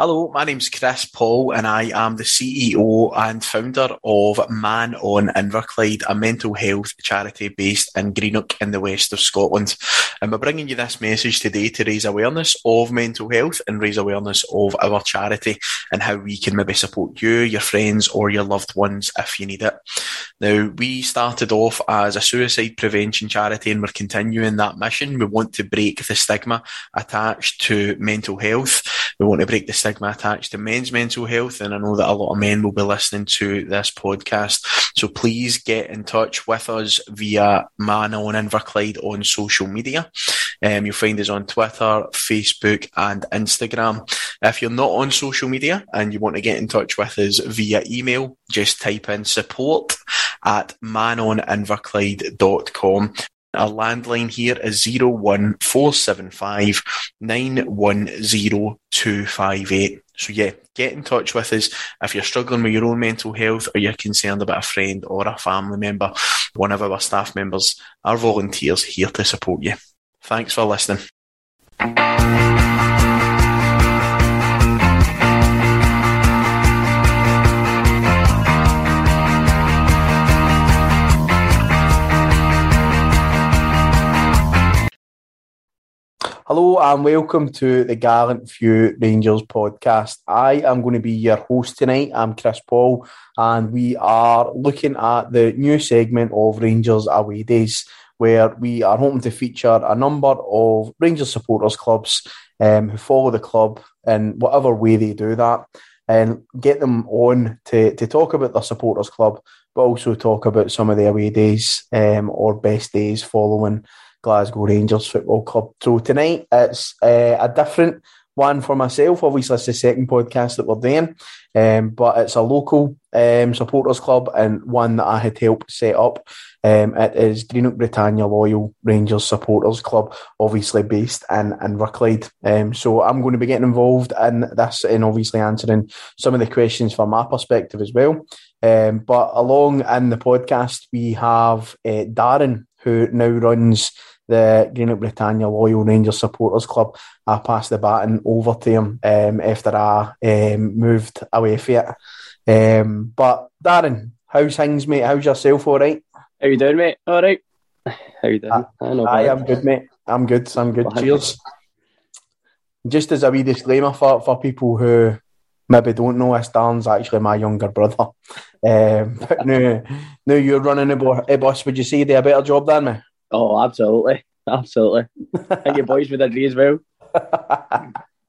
Hello, my name's Chris Paul and I am the CEO and founder of Man on Inverclyde, a mental health charity based in Greenock in the west of Scotland. And we're bringing you this message today to raise awareness of mental health and raise awareness of our charity and how we can maybe support you, your friends or your loved ones if you need it. Now, we started off as a suicide prevention charity and we're continuing that mission. We want to break the stigma attached to mental health. We want to break the stigma attached to men's mental health. And I know that a lot of men will be listening to this podcast. So please get in touch with us via Man on Inverclyde on social media. Um, you'll find us on Twitter, Facebook, and Instagram. If you're not on social media and you want to get in touch with us via email, just type in support at manoninverclyde.com. Our landline here is 01475 910258. So yeah, get in touch with us if you're struggling with your own mental health or you're concerned about a friend or a family member. One of our staff members, our volunteers here to support you. Thanks for listening. Hello and welcome to the Gallant Few Rangers podcast. I am going to be your host tonight. I'm Chris Paul, and we are looking at the new segment of Rangers Away Days, where we are hoping to feature a number of Rangers supporters clubs um, who follow the club in whatever way they do that, and get them on to, to talk about their supporters club, but also talk about some of the away days um, or best days following Glasgow Rangers Football Club. So tonight it's uh, a different one for myself. Obviously, it's the second podcast that we're doing, um, but it's a local um, supporters club and one that I had helped set up. Um, it is Greenock Britannia Loyal Rangers Supporters Club, obviously based in Inverclyde. Um, so I'm going to be getting involved in this and obviously answering some of the questions from my perspective as well. Um, but along in the podcast, we have uh, Darren, who now runs the Greenock Britannia Loyal Rangers Supporters Club. I passed the baton over to him um, after I um, moved away from it. Um, but Darren, how's things, mate? How's yourself? All right? How you doing, mate? All right. How you doing? I, I am good, mate. I'm good. I'm good. Cheers. Just as a wee disclaimer for, for people who maybe don't know us, Darren's actually my younger brother. Um, but now, now you're running a bus. Would you say you do a better job than me? Oh, absolutely, absolutely. and your boys would agree as well.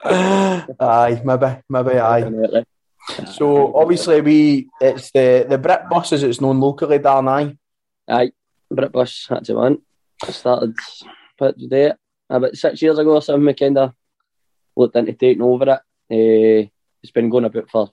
aye, maybe, maybe aye. So obviously we it's the the Brit bus as it's known locally, Dan. Aye, aye, Brit bus. That's the one. I started put today about six years ago or something. We kind of looked into taking over it. Uh, it's been going about for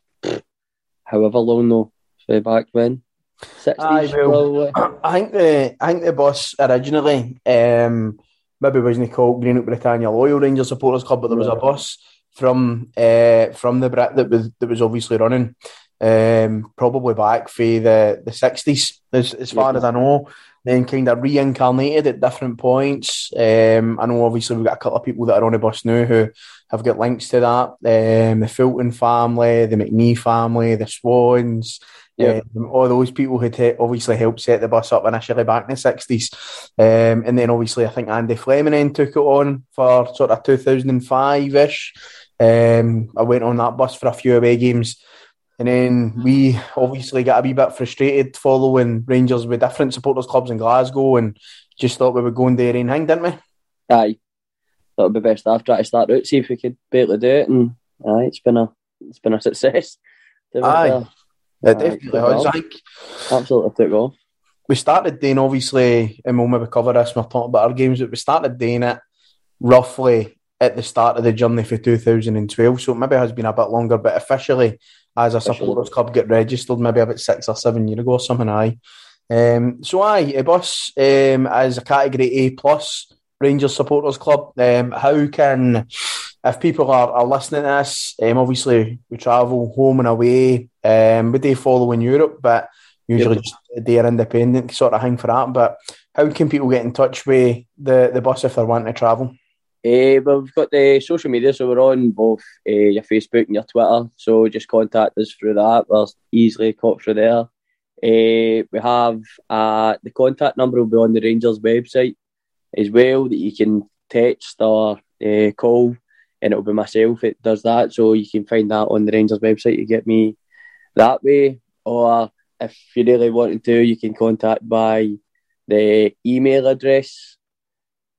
however long though, way back when. 60s, Aye, well. I think the I think the bus originally um, maybe wasn't called Greenock Britannia Loyal Rangers Supporters Club, but there was a bus from uh, from the Brit that was that was obviously running um, probably back for the the sixties as as far Yeah. as I know. Then kind of reincarnated at different points. Um, I know obviously we've got a couple of people that are on the bus now who have got links to that. Um, the Fulton family, the McNee family, the Swans. Yeah. Um, all those people who te- obviously helped set the bus up initially back in the sixties, um, and then obviously I think Andy Fleming then took it on for sort of two thousand and five ish. Um, I went on that bus for a few away games, and then we obviously got a wee bit frustrated following Rangers with different supporters clubs in Glasgow, and just thought we were going in there and hang, didn't we? Aye. That would be best after to start out, see if we could be able to do it. And aye, it's been a it's been a success. Aye. fair. It Aye, definitely has. I think Absolutely took off. we started doing obviously, and we'll maybe cover this when we're talking about our games, but we started doing it roughly at the start of the journey for 2012. So it maybe has been a bit longer, but officially as a supporters club get registered maybe about six or seven years ago or something. Aye. Um, so aye, a bus um, as a category A plus Rangers supporters club. Um, how can if people are, are listening to this, um, obviously we travel home and away. Um, we do follow in Europe, but usually Yep. just they are independent sort of thing for that. But how can people get in touch with the, the bus if they're wanting to travel? Uh, well, we've got the social media, so we're on both uh, your Facebook and your Twitter. So just contact us through that. We're easily caught through there. Uh, we have uh, the contact number will be on the Rangers website as well that you can text or call, and it'll be myself that does that. So you can find that on the Rangers website. You get me that way, or if you really want to, you can contact by the email address,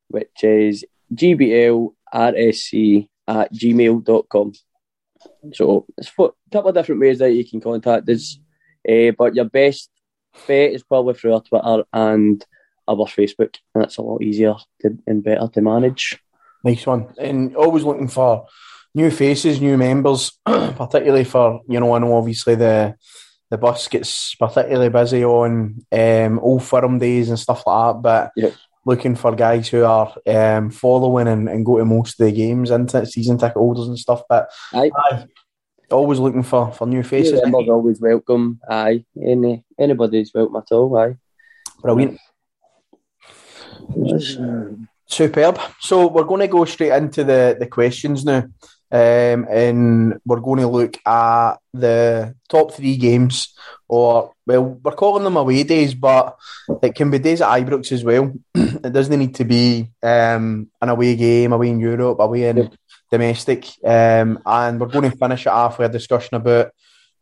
which is gblrsc at gmail.com. So it's a couple of different ways that you can contact us. Uh, but your best bet is probably through our Twitter and our Facebook. And that's a lot easier to, and better to manage. Nice one. And always looking for new faces, new members, particularly for, you know, I know obviously the the bus gets particularly busy on um, old firm days and stuff like that, but Yeah. Looking for guys who are um, following and, and go to most of the games, into season ticket holders and stuff. But Aye. aye, always looking for, for new faces. New members always welcome. Aye. Any, anybody's welcome at all. Aye. Brilliant. Superb. So we're going to go straight into the, the questions now. Um, and we're going to look at the top three games, or well, we're calling them away days, but it can be days at Ibrox as well. it doesn't need to be um, an away game, away in Europe, away in Yep. domestic. Um, and we're going to finish it off with a discussion about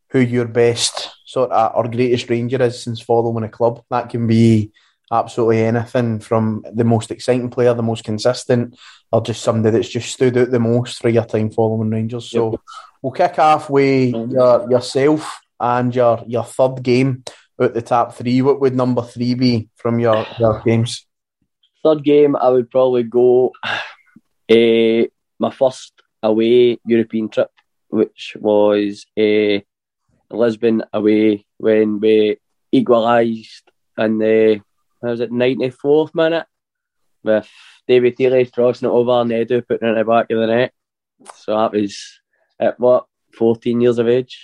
who your best sort of or greatest ranger is since following a club. That can be absolutely anything from the most exciting player, the most consistent, or just somebody that's just stood out the most for your time following Rangers. So we'll kick off with your, yourself and your your third game out the top three. What would number three be from your, your games? Third game, I would probably go uh, my first away European trip, which was uh, Lisbon away when we equalised in the what was ninety fourth minute with David Healy crossing it over and Edu putting it in the back of the net. So that was at what fourteen years of age.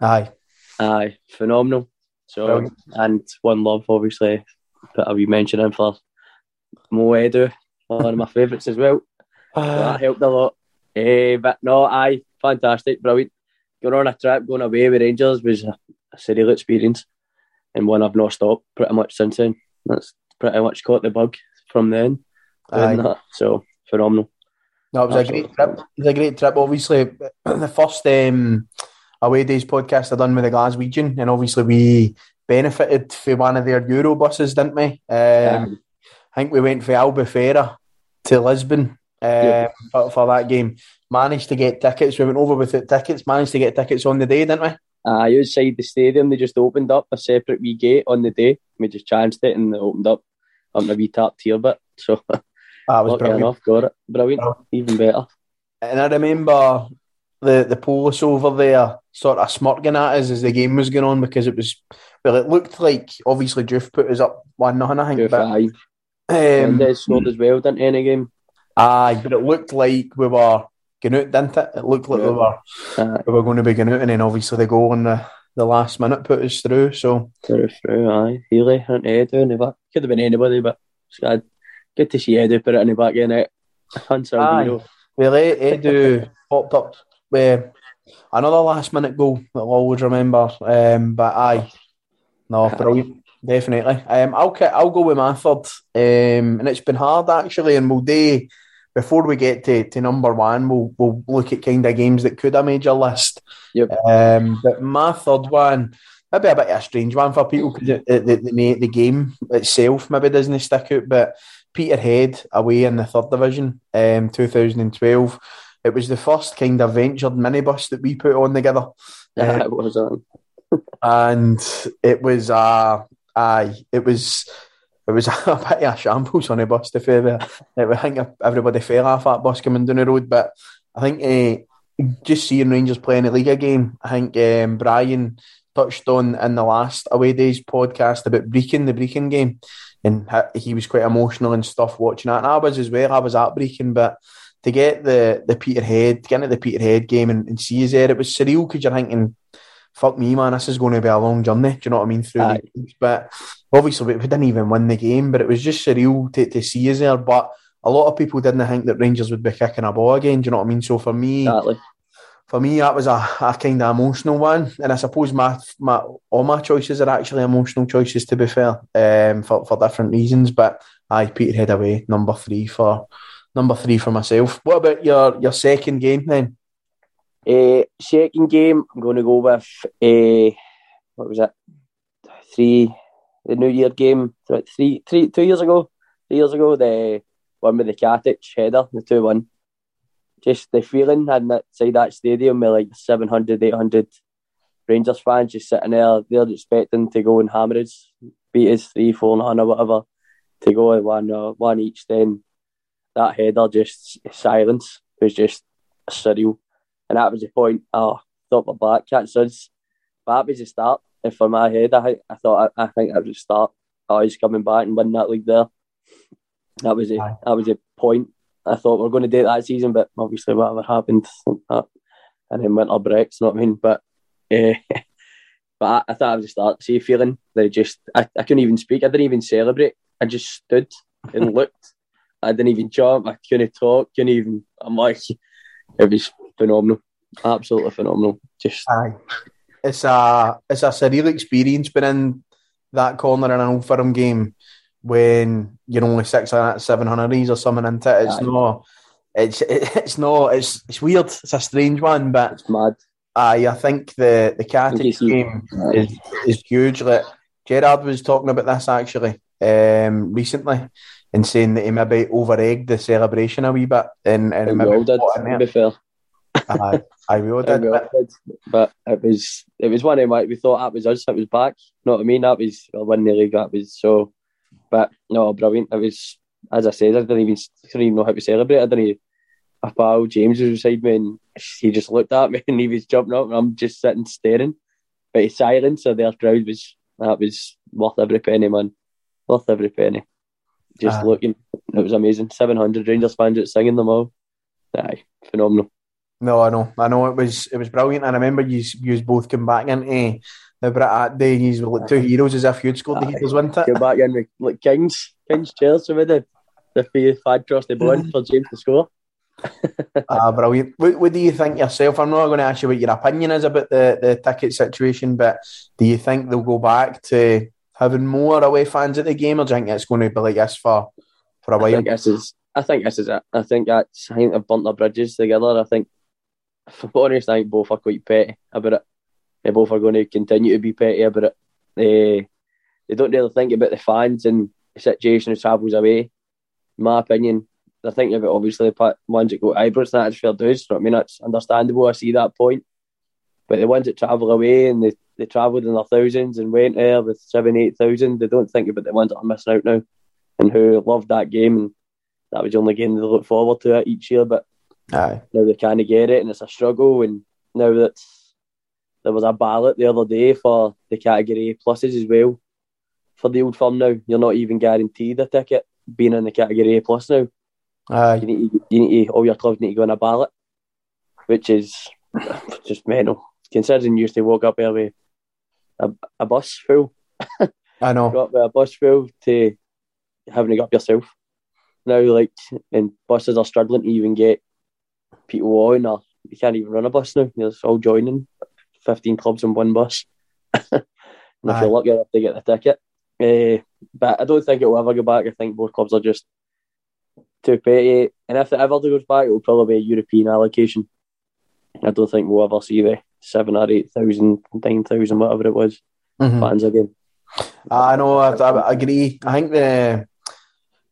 Aye. Aye, phenomenal. So Brilliant. and one love, obviously, put a wee mention in for Mo Edu, one of my favourites as well. So that helped a lot. Eh, but no, aye, fantastic, brilliant. Going on a trip, going away with Rangers was a, a surreal experience, and one I've not stopped pretty much since then. That's pretty much caught the bug from then. So phenomenal. No, it was a great trip. It was a great trip. Obviously, the first um, away days podcast I done with the Glaswegian, and obviously we benefited for one of their Euro buses, didn't we? Um, Yeah. I think we went for Albufeira to Lisbon um, Yeah. for, for that game. Managed to get tickets. We went over without tickets. Managed to get tickets on the day, didn't we? Uh, outside the stadium, they just opened up a separate wee gate on the day. We just chanced it and they opened up on a wee tap tier bit. So That was brilliant. enough, got it. Brilliant, Brilliant. even better. And I remember the the police over there sort of smirking at us as the game was going on because it was well, it looked like obviously Juve put us up one nothing. I think, but um, they scored as well, didn't any game? Aye, but it looked like we were going out, didn't it? It looked like yeah. we were uh, we were going to be going out, and then obviously the goal in the, the last minute put us through. So through, through, aye, Healy and Edu in the back. Could have been anybody, but it's good. Good to see Edu put it in the back in it. Aye, well, Edu popped up with another last minute goal that I'll always remember. Um, but aye, no, brilliant. Definitely. Um, I'll I'll go with my third, um, and it's been hard actually. And we'll do before we get to, to number one, we'll we'll look at kind of games that could have made your list. Yep. Um, but my third one, maybe a bit of a strange one for people because the, the, the, game itself maybe doesn't stick out. But Peterhead away in the third division, um, 2012. It was the first kind of ventured minibus that we put on together. Yeah, it was on. and it was uh aye, it was it was a bit of a shambles on the bus to fair. I think everybody fell off that bus coming down the road, but I think uh, just seeing Rangers playing the league game, I think um, Brian touched on in the last away days podcast about Brechin, the Brechin game, and he was quite emotional and stuff watching that. And I was as well. I was at Brechin, but to get the the Peterhead, get into the Peterhead game and, and see his there, it was surreal because you're thinking fuck me, man, this is going to be a long journey. Do you know what I mean? Through. But obviously, we, didn't even win the game, but it was just surreal to, to see us there. But a lot of people didn't think that Rangers would be kicking a ball again. Do you know what I mean? So for me, exactly. for me, that was a, a kind of emotional one. And I suppose my, my all my choices are actually emotional choices, to be fair, um, for, for different reasons. But I Peterhead away, number three for number three for myself. What about your your second game then? Uh, second game, I'm going to go with uh, what was it? Three, the New Year game, three, three, two years ago. Three years ago, the one with the Katic header, the two one. Just the feeling inside that stadium with like 700, 800 Rangers fans just sitting there, they're expecting to go and hammer us, beat us three, four, nine or whatever, to go one, uh, one each. Then that header, just silence was just surreal and that was the point. Oh, thought my back can't suds. But that was the start. And for my head, I, I thought I, I think that was the start. Oh, he's coming back and win that league there. That was it. That was the point. I thought we are going to do it that season, but obviously whatever happened, that, and then winter breaks. You know what I mean? But uh, but I, I, thought I was the start. See, feeling they just I, I couldn't even speak. I didn't even celebrate. I just stood and looked. I didn't even jump. I couldn't talk. Couldn't even. I'm like, it was phenomenal, absolutely phenomenal. Just Aye. It's a it's a surreal experience being in that corner in an old firm game when you're only six seven hundred or something into it. It's Aye. not. It's it's not. It's it's weird. It's a strange one, but it's mad. Aye, I think the the Katic game is is huge. Like Gerrard was talking about this actually um, recently and saying that he maybe over egged the celebration a wee bit and, and maybe did, to be fair. I, I will did, but, but it was it was one of them. we thought that was us. It was back. You know what I mean? That was well, winning the league. That was so. But no, brilliant. It was as I said. I didn't even didn't even know how to celebrate. I didn't. A pal James was beside me, and he just looked at me, and he was jumping up, and I'm just sitting staring. But his silence of their crowd was that was worth every penny, man. Worth every penny. Just uh, looking, it was amazing. Seven hundred Rangers fans singing them all. Aye, phenomenal. No, I know, I know. It was it was brilliant. I remember you you both come back into the Brit that day. You were like two heroes as if you'd scored the heaters, wasn't it? Come back in with like Kings, Kings chairs with the the five across the ball for James to score. ah, brilliant. What, what, do you think yourself? I'm not going to ask you what your opinion is about the, the ticket situation, but do you think they'll go back to having more away fans at the game, or do you think it's going to be like this for, for a while? I think this is. I think this is it. I think that's. I think they've burnt their bridges together. I think for honest, I think both are quite petty about it. They both are going to continue to be petty about it. They they don't really think about the fans and the situation who travels away. In my opinion, they're thinking about obviously the ones that go to Ibrox, that's fair dues. I mean? That's understandable. I see that point. But the ones that travel away and they, they travelled in their thousands and went there with seven, eight thousand, they don't think about the ones that are missing out now and who loved that game and that was the only game they look forward to each year. But Aye. Now they can't get it, and it's a struggle. And now that there was a ballot the other day for the category A pluses as well for the old firm now, you're not even guaranteed a ticket being in the category A plus now. Aye. You need, to, you need to, all your clubs need to go on a ballot, which is just mental. Considering you used to walk up there with a, a bus full, I know. go up with a bus full to having to go up yourself. Now, like, and buses are struggling to even get people on, or you can't even run a bus now. You're all joining 15 clubs on one bus. and if Aye. you're lucky enough to get the ticket. Uh, but I don't think it will ever go back. I think both clubs are just too petty. And if it ever goes back, it will probably be a European allocation. I don't think we'll ever see the seven or eight thousand, nine thousand, whatever it was, Mhm. fans again. I know. I, I agree. I think the.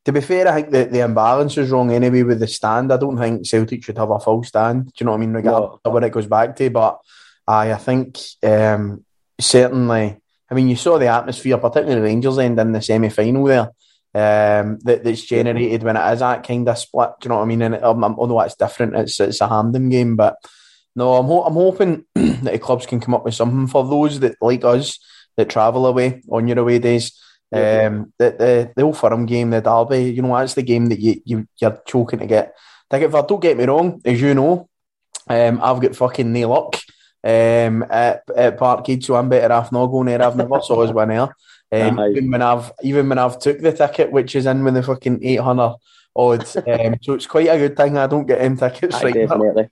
To be fair, I think the, the imbalance is wrong anyway with the stand. I don't think Celtic should have a full stand. Do you know what I mean? Regardless of where it goes back to, but I, I think um, certainly. I mean, you saw the atmosphere, particularly the Rangers end in the semi final there. Um, that, that's generated when it is that kind of split. Do you know what I mean? And um, although it's different, it's it's a Hampden game, but no, I'm ho- I'm hoping that the clubs can come up with something for those that like us that travel away on your away days. Yeah. Um, the, the the old firm game, the derby, you know, that's the game that you, you you're choking to get ticket for. Don't get me wrong, as you know, um, I've got fucking no luck um, at, at Parkhead, so I'm better off not going there. I've never saw us win there. Um, Aye. even when I've even when I've took the ticket, which is in with the fucking eight hundred odds, um, so it's quite a good thing I don't get in tickets Aye, right now. definitely.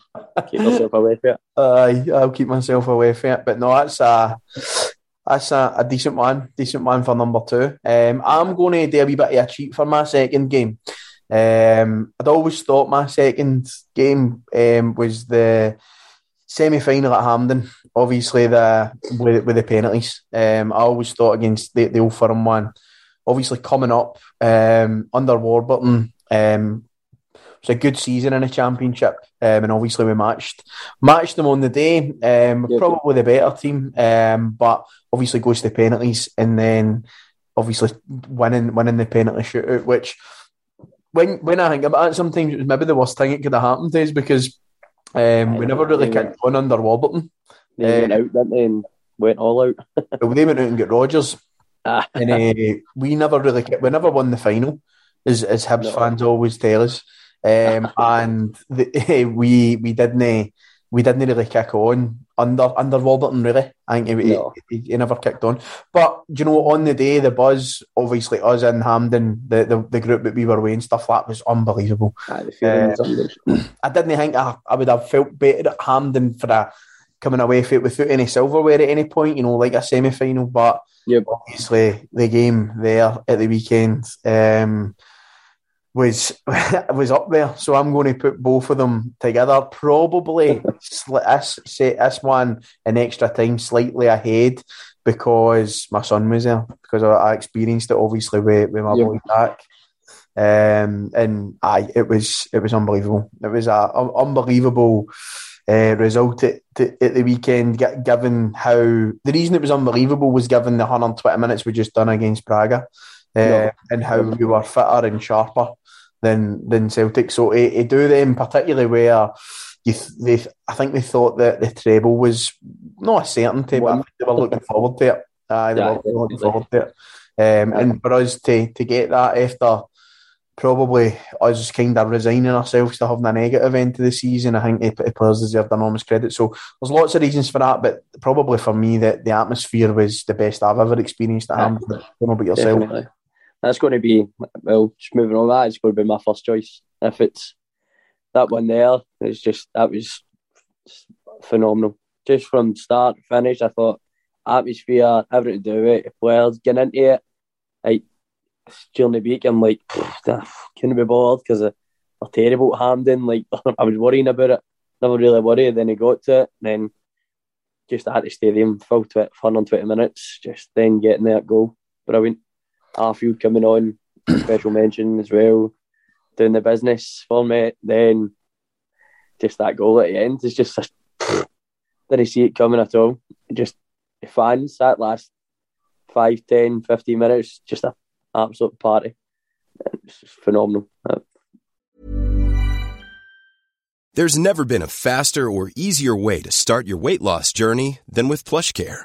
Keep yourself away from it. Aye, I'll keep myself away from it. But no, that's a that's a, a decent one, decent one for number two. Um, I'm going to do a wee bit of a cheat for my second game. Um, I'd always thought my second game um, was the semi final at Hampden. Obviously, the with, with the penalties. Um, I always thought against the, the old firm one. Obviously, coming up um, under Warburton. Um, was a good season in the championship, um, and obviously we matched matched them on the day. Um, Yeah. probably the better team, um, but obviously goes to the penalties, and then obviously winning winning the penalty shootout. Which, when when I think about it, sometimes it was maybe the worst thing it could have happened to us because um, we never really kicked on under Warburton. They Uh, went out, didn't they, and went all out. But they went out and got Rodgers, Ah. and uh, we never really we never won the final, as as Hibs No. fans always tell us. Um, and the, we we didn't we didn't really kick on under under Warburton really. I think he, No. he, he never kicked on. But you know on the day the buzz, obviously us in Hampden, the, the, the group that we were with and stuff that was unbelievable. The was. I didn't think I, I would have felt better at Hampden for a coming away from it without any silverware at any point, you know, like a semi final. But Yep. obviously the game there at the weekend um, was was up there. So I'm going to put both of them together. Probably sli- this say this one an extra time slightly ahead because my son was there because I, I experienced it obviously with, with my Yep. boy back. Um, and I it was it was unbelievable. It was a un- unbelievable uh, result at, at the weekend, gi- given how the reason it was unbelievable was given the 120 minutes we just done against Braga, uh, Yeah. and how we were fitter and sharper than than Celtic. So to, to do them, particularly where you th- they, I think they thought that the treble was not a certainty, but I think they were looking forward to it. Aye, they Yeah, were looking forward to it. Um, and for us to to get that after probably us kind of resigning ourselves to having a negative end to the season. I think the the players deserve enormous credit. So there's lots of reasons for that, but probably for me, that the atmosphere was the best I've ever experienced at Yeah. Hampden. I don't know about yourself. Definitely. That's going to be, well, just moving on that, it's going to be my first choice. If it's that one there, it's just, that was phenomenal. Just from start to finish, I thought atmosphere, everything to do with it, players getting into it. Like, during the week, I'm like, "Pfft, I couldn't be bothered because they're terrible at Hampden. Like, I was worrying about it, never really worried. Then he got to it, then just at the stadium, full 20, 120 minutes, just then getting that goal. Brilliant. Arfield coming on, special mention as well, doing the business for me. Then just that goal at the end is just a, didn't see it coming at all. Just the fans that last 5, 10, 15 minutes, just a absolute party. It's phenomenal. There's never been a faster or easier way to start your weight loss journey than with PlushCare.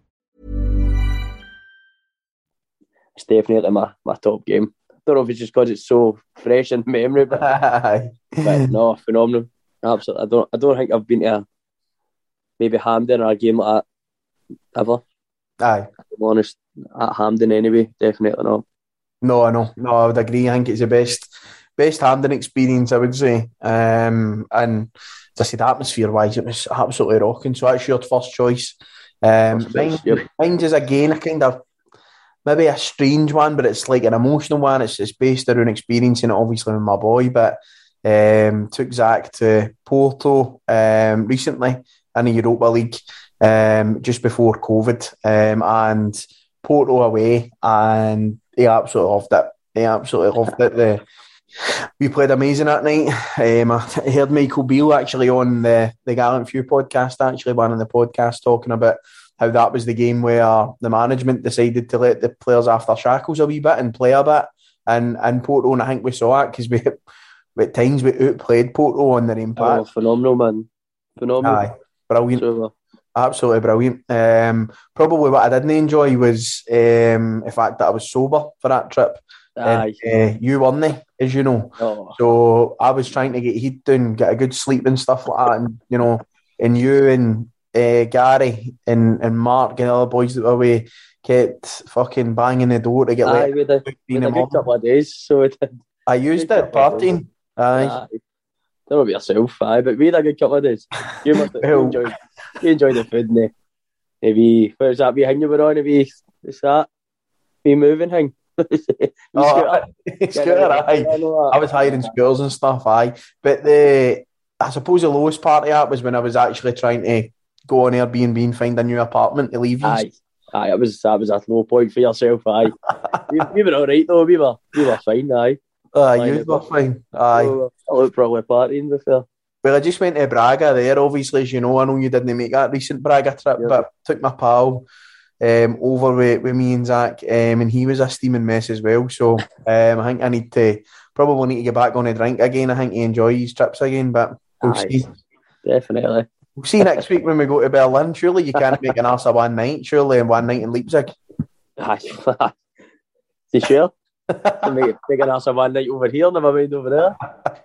It's definitely my, my top game. I don't know if it's just because it's so fresh in memory, but, but no, phenomenal. Absolutely. I don't I don't think I've been to a, maybe Hampden or a game like that ever. Aye. I'm honest. At Hampden anyway, definitely not. No, I know. No, I would agree. I think it's the best best Hampden experience, I would say. Um, and as I said, atmosphere wise, it was absolutely rocking. So that's your first choice. Um, First choice, mine, yep. mine's is again a kind of maybe a strange one, but it's like an emotional one. It's, it's based around experiencing it, obviously, with my boy. But um, took Zach to Porto um, recently in the Europa League um, just before COVID, um, and Porto away, and he absolutely loved it. He absolutely loved it. The, we played amazing that night. Um, I heard Michael Beale actually on the, the Gallant Few podcast, actually, one of the podcasts talking about how that was the game where the management decided to let the players off their shackles a wee bit and play a bit. And, and Porto, and I think we saw it because we, at times we outplayed Porto on their Oh, impact. phenomenal, man. Phenomenal. Aye, brilliant. So, Absolutely brilliant. Um, probably what I didn't enjoy was um, the fact that I was sober for that trip. aye. And, uh, you weren't, they, as you know. Oh, So I was trying to get heat down, get a good sleep and stuff like that. And, you know, and you and uh, Gary and, and Mark and the other boys that were away kept fucking banging the door to get aye, let we had the a good couple of days, so it did. I used it, partying. Aye. Aye. Don't know about yourself, aye, but we had a good couple of days. You must have Well- enjoyed, you enjoyed the food, and maybe what was that behind you were on? Maybe what's that? Be moving thing. Oh, Scooter, aye. I was hiring schools and stuff, aye. But the I suppose the lowest part of that was when I was actually trying to go on Airbnb and find a new apartment to leave. Aye, aye, that was that was a low point for yourself. Aye, we, we were all right though. We were we were fine. Aye, Aye, Fine, you were was. fine. Aye. I look probably partying before. Well, I just went to Braga there, obviously, as you know. I know you didn't make that recent Braga trip, Yeah. but took my pal um, over with, with me and Zach, um, and he was a steaming mess as well. So um, I think I need to probably need to get back on a drink again. I think he enjoy his trips again, but we'll Aye. see. Definitely. We'll see next week when we go to Berlin. Surely you can't make an ass of one night, surely, and one night in Leipzig. Aye. you sure? make, make an ass of one night over here, never mind over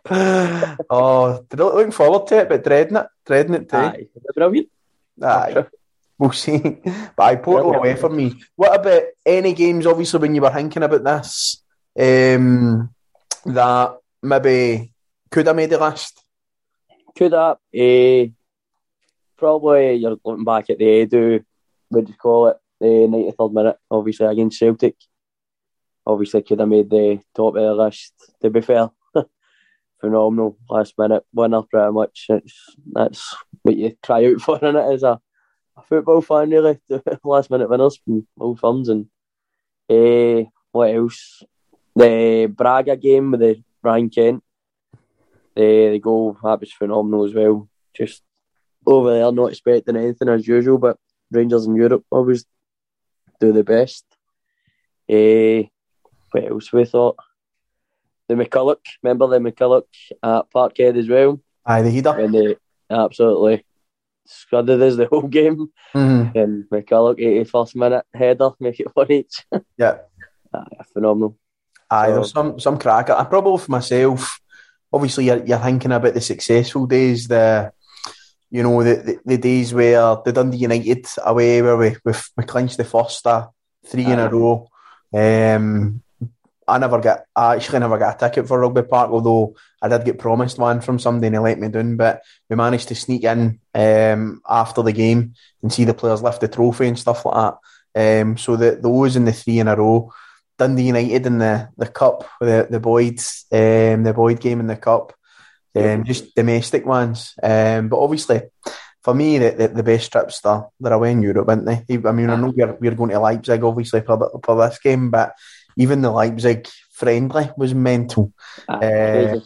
there. oh, looking forward to it, but dreading it, dreading it too. Aye, brilliant. Aye. We'll see. But I Porto Yeah. away for me. What about any games, obviously, when you were thinking about this, um, that maybe could have made the list? Could that? Uh, probably you're looking back at the Edu, do you call it? The 93rd minute, obviously against Celtic. Obviously, could have made the top of the list. To be fair, phenomenal last minute winner, pretty much. It's, that's what you cry out for in it as a, a football fan, really. Last minute winners from all firms. And uh, what else? The Braga game with the Ryan Kent. The, the goal, that was phenomenal as well. Just over there, not expecting anything as usual, but Rangers in Europe always do the best. Eh, what else we thought? The McCulloch, remember the McCulloch at Parkhead as well? Aye, the heater. And they absolutely scudded us the whole game. Mhm. And McCulloch, 81st minute header, make it one each. Yeah. Aye, phenomenal. Aye, So- there's some some cracker. I probably for myself, obviously you're, you're thinking about the successful days, the you know, the, the, the days where the Dundee United away where we we, we clinched the first uh, three in a row. Um, I never get, I actually never got a ticket for Rugby Park, although I did get promised one from somebody and he let me down. But we managed to sneak in um, after the game and see the players lift the trophy and stuff like that. Um, so the those in the three in a row, Dundee United in the the cup, the the Boyd, um, the Boyd game in the cup, um, just domestic ones. Um, but obviously, for me, the, the, the best trips there I went in Europe, weren't they? I mean, I know we're, we're going to Leipzig obviously for, for this game, but even the Leipzig friendly was mental. Ah, Uh,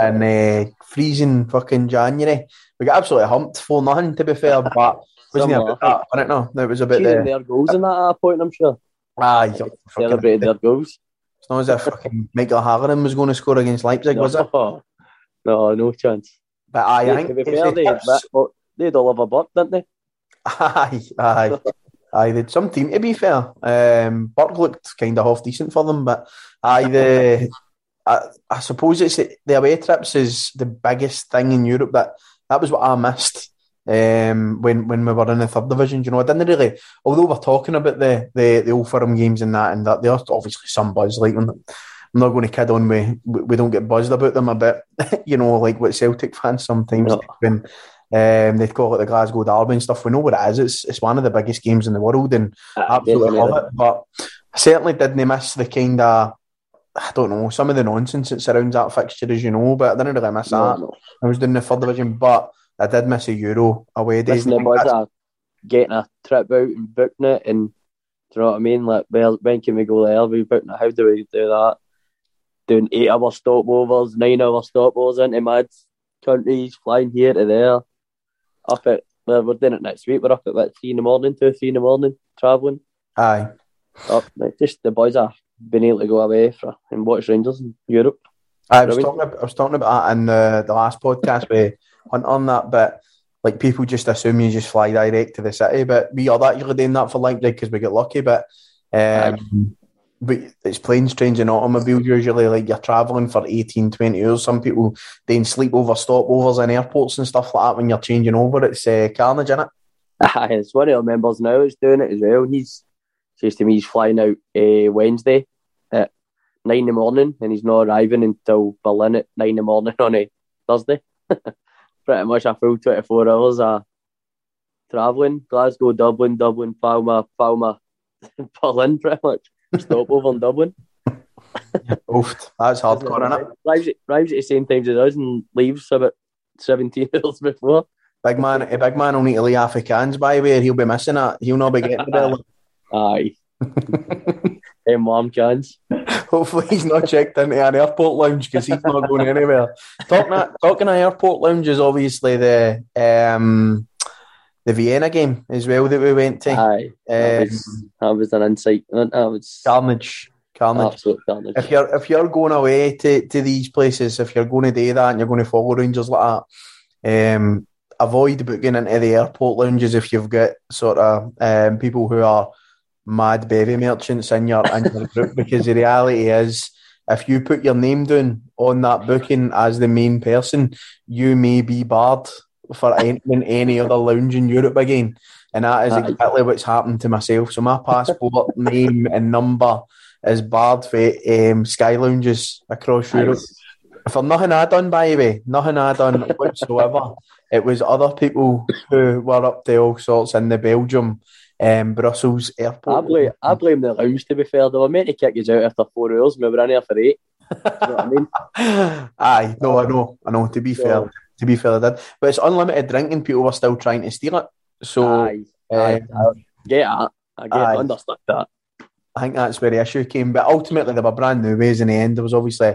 and uh, freezing fucking January. We got absolutely humped for nothing, to be fair, but wasn't it about that, wasn't know. No, it was about the. their goals in that point, I'm sure. Ah, fucking- Celebrated their goals. It's not as if fucking Michael Hagerin was going to score against Leipzig, was it? No, no, chance. But I to think fair, the they, that, well, they'd all have a buck, didn't they? Aye, aye. Aye, they'd some team to be fair. Um, Burke looked kind of half decent for them, but aye, the I, I suppose it's the away trips is the biggest thing in Europe. That that was what I missed um, when when we were in the third division. You know, I didn't really. Although we're talking about the the the old firm games and that, and that there's obviously some buzz. Like I'm I'm not going to kid on. We we don't get buzzed about them a bit. you know, like what Celtic fans sometimes when um, they call it the Glasgow Derby and stuff. We know what it is. It's it's one of the biggest games in the world, and absolutely love it. But I certainly didn't miss the kind of I don't know some of the nonsense that surrounds that fixture, as you know. But I didn't really miss No, that. no. I was doing the third division, but I did miss a Euro away days. Listen, and the I think boys are getting a trip out and booking it, and do you know what I mean? Like, well, when can we go there? We booking it. How do we do that? Doing eight hour stopovers, nine hour stopovers into mad countries, flying here to there. Up at well, we're doing it next week. We're up at what three in the morning, two, three in the morning, travelling Aye, up. Like, just the boys are being able to go away for and watch Rangers in Europe. I was talking. About, I was talking about that in the, the last podcast with Hunt on that, but like people just assume you just fly direct to the city, but we are actually doing that for Leipzig because we get lucky. But um, but it's planes, trains, and automobiles usually. Like you're traveling for 18, 20 hours. Some people then sleep over stopovers in airports and stuff like that when you're changing over. It's uh, carnage, is it? Aye, it's one of our members now is doing it as well. He's says to me he's flying out uh, Wednesday at nine in the morning, and he's not arriving until Berlin at nine in the morning on a Thursday. Pretty much a full twenty four hours of travelling. Glasgow, Dublin, Dublin, Palma, Palma, Berlin. Pretty much stopover in Dublin. Oof, that's hardcore, isn't it? Arrives, at- arrives at the same time as us and leaves about seventeen hours before. Big man, a big man will need to lay half a cans by where he'll be missing it. He'll not be getting there. Aye. Them warm cans. Hopefully, he's not checked into an airport lounge because he's not going anywhere. Talking talking of airport lounges, obviously the um, the Vienna game as well that we went to. Aye. That Um, was, that was an insight. That was carnage, carnage. absolute carnage. If you're if you're going away to, to these places, if you're going to do that and you're going to follow Rangers like that, um, avoid booking into the airport lounges if you've got sort of um, people who are mad bevy merchants in your in your group because the reality is if you put your name down on that booking as the main person, you may be barred for entering any other lounge in Europe again. And that is exactly what's happened to myself. So my passport name and number is barred for um, sky lounges across Europe. For nothing I done, by the way, nothing I done whatsoever. It was other people who were up to all sorts in the Belgium, um, Brussels airport. I blame, I blame the lounge, to be fair. They were meant to kick you out after four hours, we were in there for eight. You know I mean? Aye, no, I know, I know. To be So- fair, to be fair, I did. But it's unlimited drinking. People were still trying to steal it. So aye, aye, um, I get that. I get aye. understood that. I think that's where the issue came. But ultimately, they were brand new ways in the end. There was obviously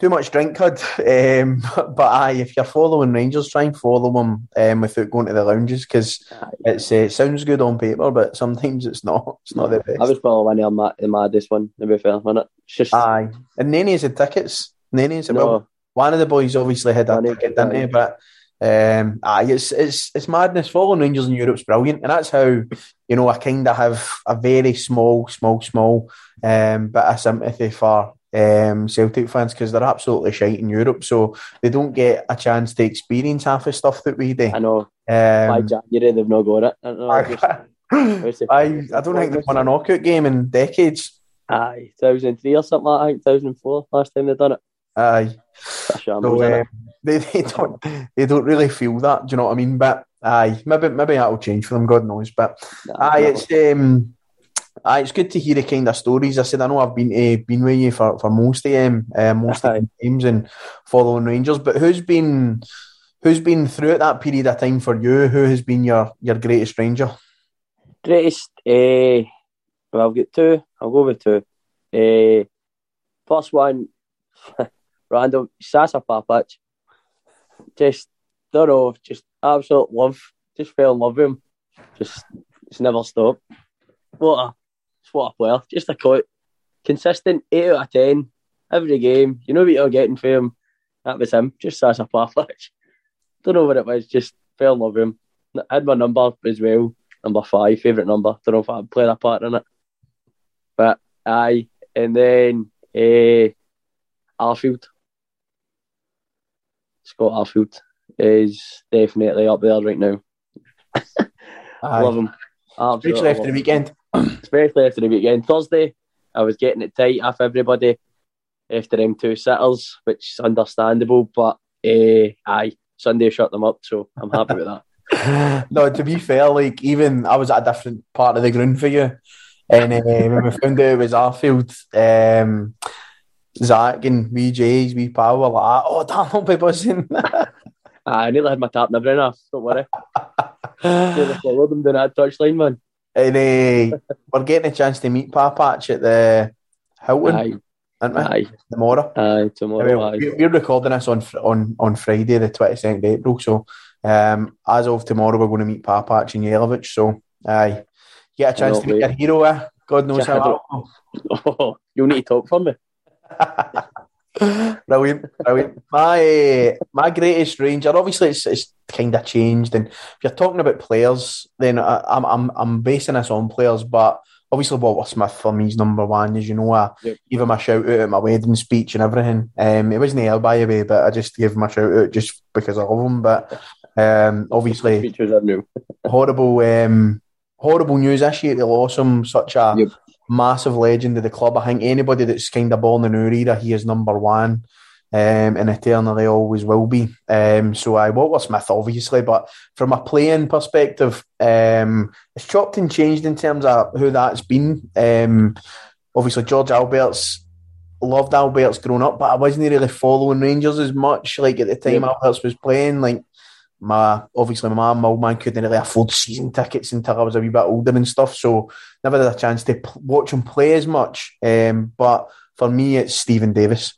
too much drink had. Um, but aye, if you're following Rangers, try and follow them um, without going to the lounges because uh, it sounds good on paper, but sometimes it's not. It's not the best. I was probably one of the, maddest one, to be fair, wasn't it? It's just, Aye, and Nenny's had tickets. Nenny's no, well, one of the boys obviously had a did, didn't he? But um, aye, it's it's it's madness. Following Rangers in Europe's brilliant, and that's how you know I kind of have a very small, small, small um, bit of sympathy for um, Celtic fans because they're absolutely shite in Europe, so they don't get a chance to experience half the stuff that we do. I know. Um, By January, they've not got it. I, don't I, I, I don't think they've won a knockout game in decades. Aye, 2003 or something like that. 2004, last time they've done it. Aye. So, um, they, they don't they don't really feel that. Do you know what I mean? But aye, maybe maybe that'll change for them. God knows. But aye, no. it's um, aye, it's good to hear the kind of stories. I said I know I've been uh, been with you for, for most of them, uh, most of the games and following Rangers. But who's been who's been through that period of time for you? Who has been your your greatest Ranger? Greatest, eh, well, I've got two. I'll go with two. Eh, first one, random, Sasa Papac. Just, don't know, just absolute love. Just fell in love with him. Just, it's never stopped. What a, what a player. Just a co- consistent 8 out of 10 every game. You know what you're getting from him. That was him. Just Sasa Papac. Don't know what it was. Just fell in love with him. Had my number as well number five, favourite number. Don't know if I played a part in it. But aye. And then uh, Arfield. Scott Arfield is definitely up there right now. Aye. Love him. Absolutely Especially after the weekend. Especially after the weekend. Thursday, I was getting it tight off everybody after them two sitters, which is understandable. But uh, aye, Sunday shut them up, so I'm happy with that. no, to be fair, like even I was at a different part of the ground for you, and uh, when we found out it was Arfield, um, Zach and VJ's wee pal were like, "Oh, damn, I'll be buzzing." I nearly had my tap brain off. Don't worry. Nearly followed them down that touchline, man. and uh, we're getting a chance to meet Papac at the Hilton, Aye, aren't we? aye, Tomorrow. aye. Tomorrow, I mean, aye. we- we're recording this on on on Friday, the twenty second of April. So, um, as of tomorrow, we're going to meet Papac and Jelavic. So, aye, get a chance to meet wait. your hero. Eh? God knows how. Oh, you'll need to talk for me. Brilliant, brilliant. My uh, my greatest ranger. Obviously, it's, it's kind of changed. And if you're talking about players, then I, I'm I'm I'm basing this on players. But obviously, Walter Smith for me is number one. As you know, I Yep. gave him a shout out at my wedding speech and everything. Um, it wasn't ill by the way, but I just gave him a shout out just because I love him. But um, obviously, Features new. horrible um, horrible news this year. They lost him, such a Yep. Massive legend of the club. I think anybody that's kind of born in our era, he is number one. Um, and eternally always will be. Um, so I Walter Smith, obviously, but from a playing perspective, um, it's chopped and changed in terms of who that's been. Um, obviously, George Albertz loved Albertz growing up, but I wasn't really following Rangers as much. Like at the time Yeah. Albertz was playing, like my obviously my mum, my old man couldn't really afford season tickets until I was a wee bit older and stuff. So never had a chance to p- watch him play as much. Um, but for me, it's Steven Davis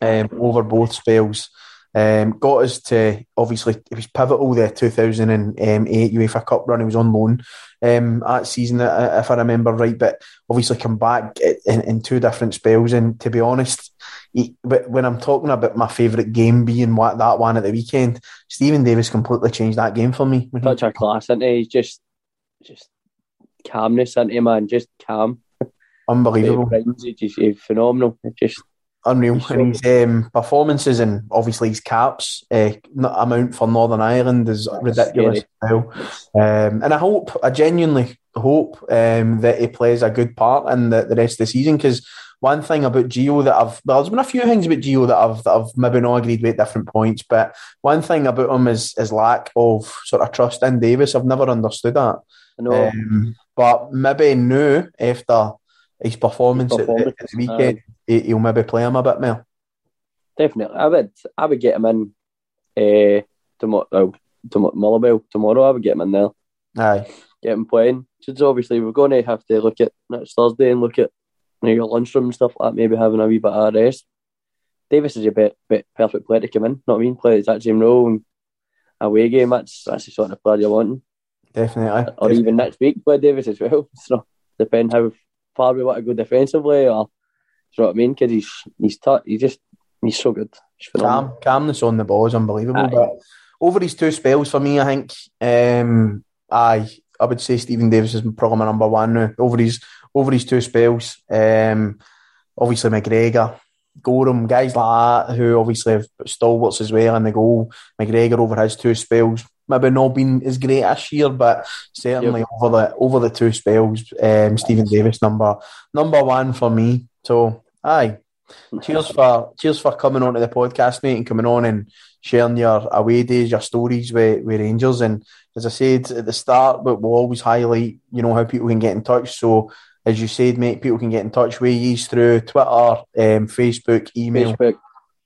um, over both spells. Um, got us to obviously it was pivotal the 2008 UEFA Cup run. He was on loan um, that season, uh, if I remember right. But obviously come back in, in two different spells. And to be honest, he, when I'm talking about my favourite game being what that one at the weekend, Steven Davis completely changed that game for me. Such a class, isn't he? He's just, just calmness, isn't he, man? Just calm. unbelievable. Rhymes, he's, he's, he's phenomenal. Just Unreal. He's And his um, performances and obviously his caps uh, amount for Northern Ireland is ridiculous as well. Um, and I hope, I genuinely hope um, that he plays a good part in the, the rest of the season because one thing about Gio that I've, well, there's been a few things about Gio that I've, that I've maybe not agreed with at different points, but one thing about him is his lack of sort of trust in Davis. I've never understood that. I know. Um, but maybe now, after his performance, at, the, at the weekend, he, he'll maybe play him a bit more. Definitely, I would. I would get him in. Uh, tomorrow, well, tomorrow, Motherwell tomorrow. I would get him in there. Aye. Get him playing. Since obviously we're going to have to look at next Thursday and look at you know, your lunchroom and stuff like that. Maybe having a wee bit of rest. Davis is a bit, bit perfect player to come in. Not I mean, play the exact same role and away game. That's that's the sort of player you're wanting. Definitely. Or even next week play Davis as well. So depend how far we want to go defensively, or do you know what I mean? Because he's he's t- he just he's so good. He's. Calm, calmness on the ball is unbelievable. Aye. But over his two spells for me, I think, um, aye, I would say Steven Davis is probably my number one now. Over his over his two spells, um, obviously McGregor, Goram, guys like that, who obviously have stalwarts as well in the goal. McGregor over his two spells, maybe not been as great this year, but certainly yep. over the over the two spells, um, Steven Davis number number one for me. So aye, cheers for cheers for coming on to the podcast, mate, and coming on and sharing your away days, your stories with, with Rangers. And as I said at the start, but we'll always highlight, you know, how people can get in touch. So as you said, mate, people can get in touch with you through Twitter, um, Facebook, email. Facebook,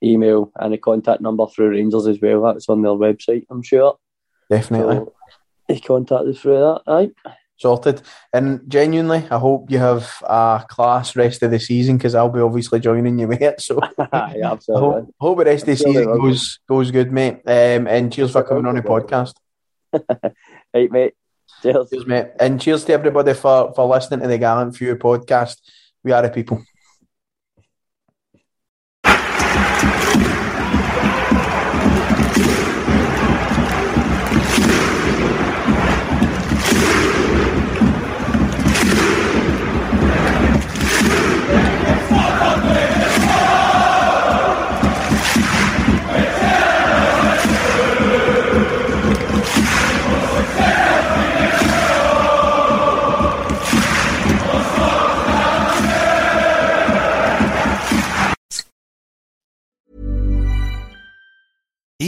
email, and a contact number through Rangers as well. That's on their website, I'm sure. Definitely. So they contact us through that, right? Sorted. And genuinely, I hope you have a class rest of the season because I'll be obviously joining you, mate. So yeah, absolutely. hope, hope the rest of the season goes goes good, mate. Um, and cheers for coming on the podcast. right, mate. Cheers. cheers, mate. And cheers to everybody for, for listening to the Gallant Few podcast. We are the people.